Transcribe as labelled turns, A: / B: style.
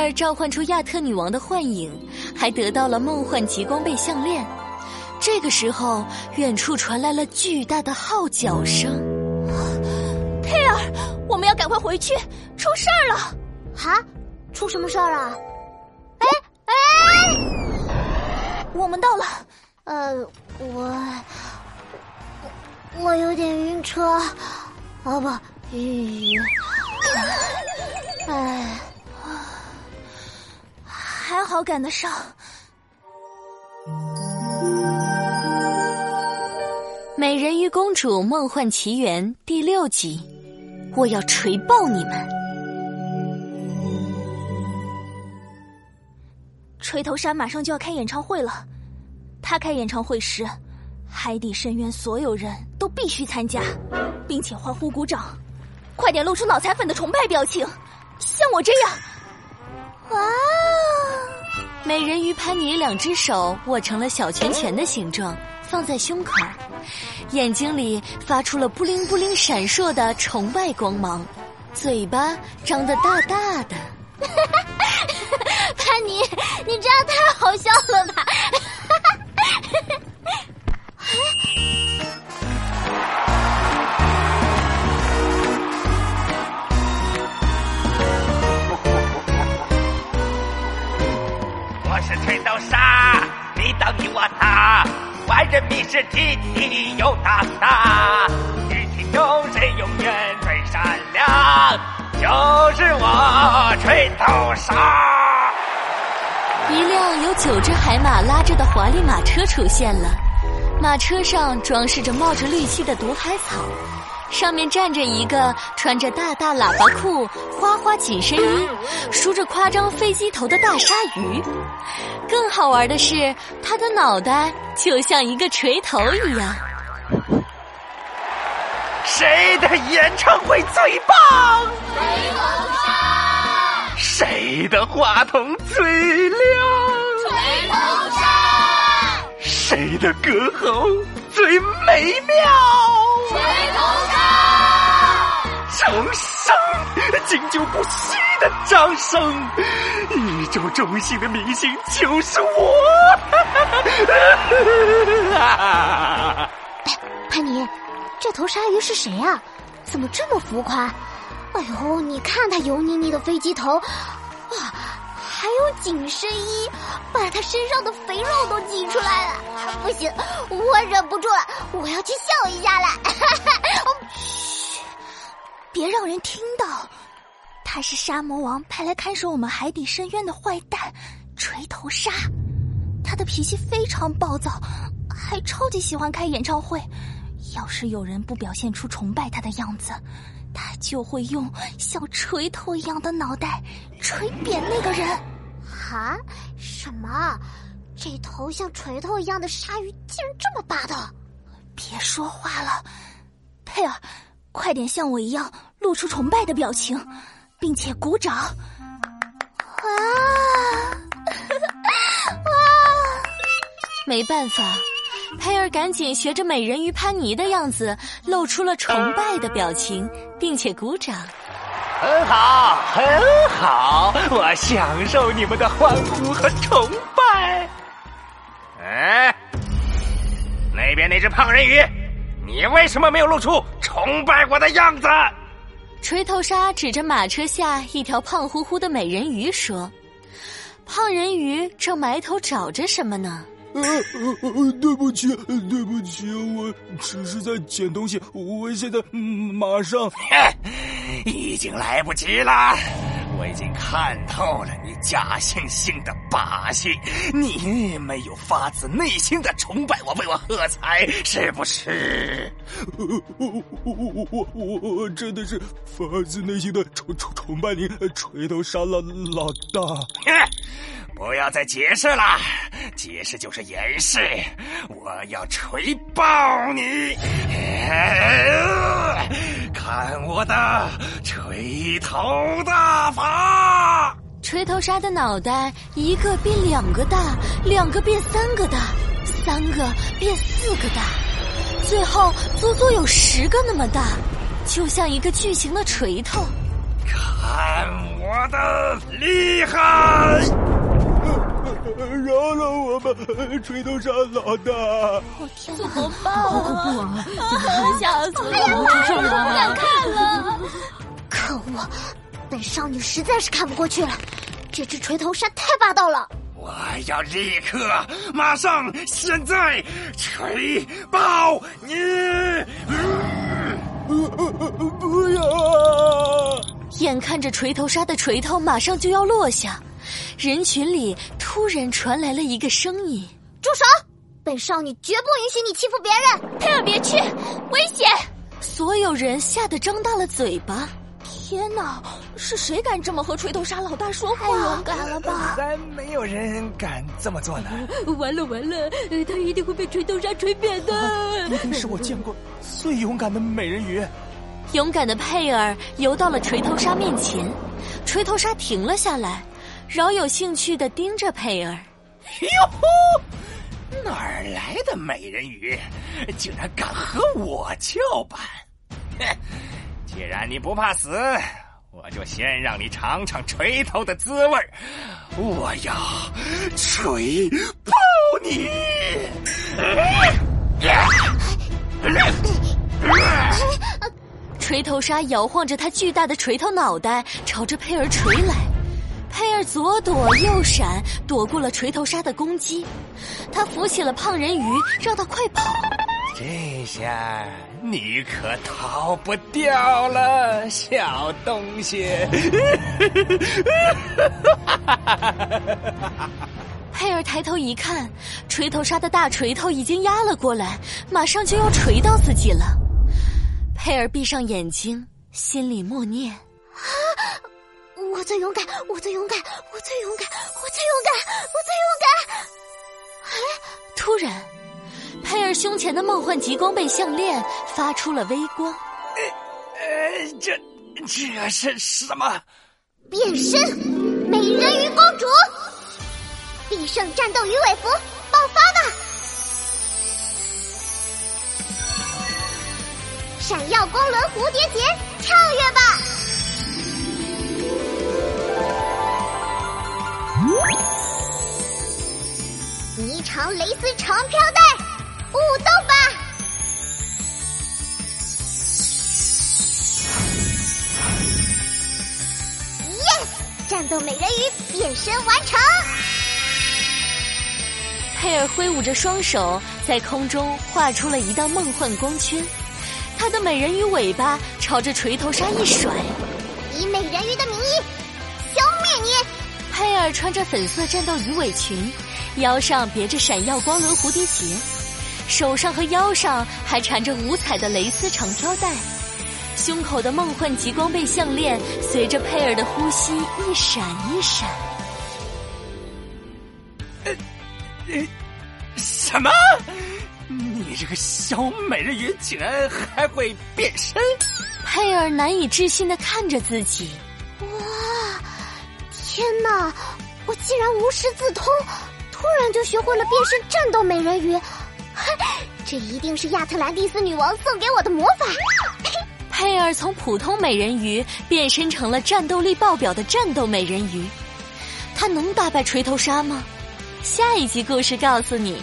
A: 尔召唤出亚特女王的幻影，还得到了梦幻极光贝项链。这个时候，远处传来了巨大的号角声。
B: 佩尔，我们要赶快回去，出事儿了！
C: 啊，出什么事儿了？哎哎，
B: 我们到了。
C: 呃，我我有点晕车，哦不，晕晕。哎，
B: 还好赶得上。
A: 《美人鱼公主梦幻奇缘》第六集，我要锤爆你们！
B: 锤头鲨马上就要开演唱会了，他开演唱会时，海底深渊所有人都必须参加，并且欢呼鼓掌，快点露出脑残粉的崇拜表情，像我这样。
C: 哇！
A: 美人鱼潘妮两只手握成了小拳拳的形状，放在胸口，眼睛里发出了布灵布灵闪烁的崇拜光芒，嘴巴张得大大的。
C: 潘妮，你这样太好笑了吧！
D: 人迷是 T T 有大大，T T 中谁永远最善良？就是我吹头鲨。
A: 一辆由九只海马拉着的华丽马车出现了，马车上装饰着冒着绿气的毒海草，上面站着一个穿着大大喇叭裤、花花紧身衣、梳着夸张飞机头的大鲨鱼。更好玩的是，它的脑袋就像一个锤头一样。
D: 谁的演唱会最棒？
C: 吹头鲨，
D: 谁的话筒最亮？
C: 吹头鲨，
D: 谁的歌喉最美妙？
C: 吹头鲨，
D: 掌声，经久不息的掌声！宇宙中心的明星就是我！
C: 潘妮，这头鲨鱼是谁啊？怎么这么浮夸？哎呦，你看它油腻腻的飞机头，哇，还有紧身衣，把他身上的肥肉都挤出来了。不行，我忍不住了，我要去笑一下了。
B: 嘘，别让人听到。他是沙魔王派来看守我们海底深渊的坏蛋，锤头鲨。他的脾气非常暴躁，还超级喜欢开演唱会。要是有人不表现出崇拜他的样子，他就会用像锤头一样的脑袋锤扁那个人。
C: 啊？什么？这头像锤头一样的鲨鱼竟然这么霸道？
B: 别说话了，佩尔，快点像我一样露出崇拜的表情，并且鼓掌。
C: 啊！哇！
A: 没办法，佩尔赶紧学着美人鱼潘妮的样子，露出了崇拜的表情，并且鼓掌。
D: 很好，很好，我享受你们的欢呼和崇拜。哎，那边那只胖人鱼，你为什么没有露出崇拜我的样子？
A: 锤头鲨指着马车下一条胖乎乎的美人鱼说：“胖人鱼正埋头找着什么呢？”
E: 呃呃呃，对不起，对不起，我只是在捡东西，我现在马上。
D: 已经来不及了，我已经看透了你假惺惺的把戏，你没有发自内心的崇拜我，为我喝彩，是不是？
E: 我我我我我我真的是发自内心的崇崇崇拜你，锤头鲨老老大。
D: 不要再解释了，解释就是掩饰。我要锤爆你！看我的锤头大法！
A: 锤头鲨的脑袋一个变两个大，两个变三个大，三个变四个大，最后足足有十个那么大，就像一个巨型的锤头。
D: 看我！我的厉害！
E: 饶了我吧，锤头鲨老大！
B: 我天哪，
A: 怎么办啊？吓死我！
B: 哎呀，妈呀，不敢看了！
C: 可恶，本少女实在是看不过去了，这只锤头鲨太霸道了。
D: 我要立刻、马上、现在锤爆你！
E: 不要！
A: 眼看着锤头鲨的锤头马上就要落下，人群里突然传来了一个声音：“
C: 住手！本少女绝不允许你欺负别人。
B: 佩尔，别去，危险！”
A: 所有人吓得张大了嘴巴。
B: 天哪，是谁敢这么和锤头鲨老大说话？太勇敢了吧！
D: 还没有人敢这么做呢。
A: 完了完了，他一定会被锤头鲨锤扁的。
E: 一定是我见过最勇敢的美人鱼。
A: 勇敢的佩尔游到了锤头鲨面前，锤头鲨停了下来，饶有兴趣的盯着佩儿。
D: 哟呼，哪儿来的美人鱼，竟然敢和我叫板？哼！既然你不怕死，我就先让你尝尝锤头的滋味我要锤爆你！
A: 锤头鲨摇晃着它巨大的锤头脑袋，朝着佩儿锤来。佩尔左躲右闪，躲过了锤头鲨的攻击。他扶起了胖人鱼，让他快跑。
D: 这下你可逃不掉了，小东西！
A: 佩尔抬头一看，锤头鲨的大锤头已经压了过来，马上就要锤到自己了。佩尔闭上眼睛，心里默念：“啊，
C: 我最勇敢，我最勇敢，我最勇敢，我最勇敢，我最勇敢！”
A: 哎，突然。佩尔胸前的梦幻极光贝项链发出了微光。
D: 呃，这这是什么？
C: 变身美人鱼公主，必胜战斗鱼尾服爆发吧！闪耀光轮蝴蝶结，跳跃吧！霓裳蕾丝长飘带。舞动吧！Yes，战斗美人鱼变身完成。
A: 佩尔挥舞着双手，在空中画出了一道梦幻光圈。他的美人鱼尾巴朝着锤头鲨一甩，
C: 以美人鱼的名义消灭你！
A: 佩尔穿着粉色战斗鱼尾裙，腰上别着闪耀光轮蝴蝶结。手上和腰上还缠着五彩的蕾丝长飘带，胸口的梦幻极光贝项链随着佩尔的呼吸一闪一闪。
D: 呃，什么？你这个小美人鱼竟然还会变身？
A: 佩尔难以置信的看着自己。
C: 哇！天哪！我竟然无师自通，突然就学会了变身战斗美人鱼。这一定是亚特兰蒂斯女王送给我的魔法。
A: 佩尔从普通美人鱼变身成了战斗力爆表的战斗美人鱼，她能打败锤头鲨吗？下一集故事告诉你。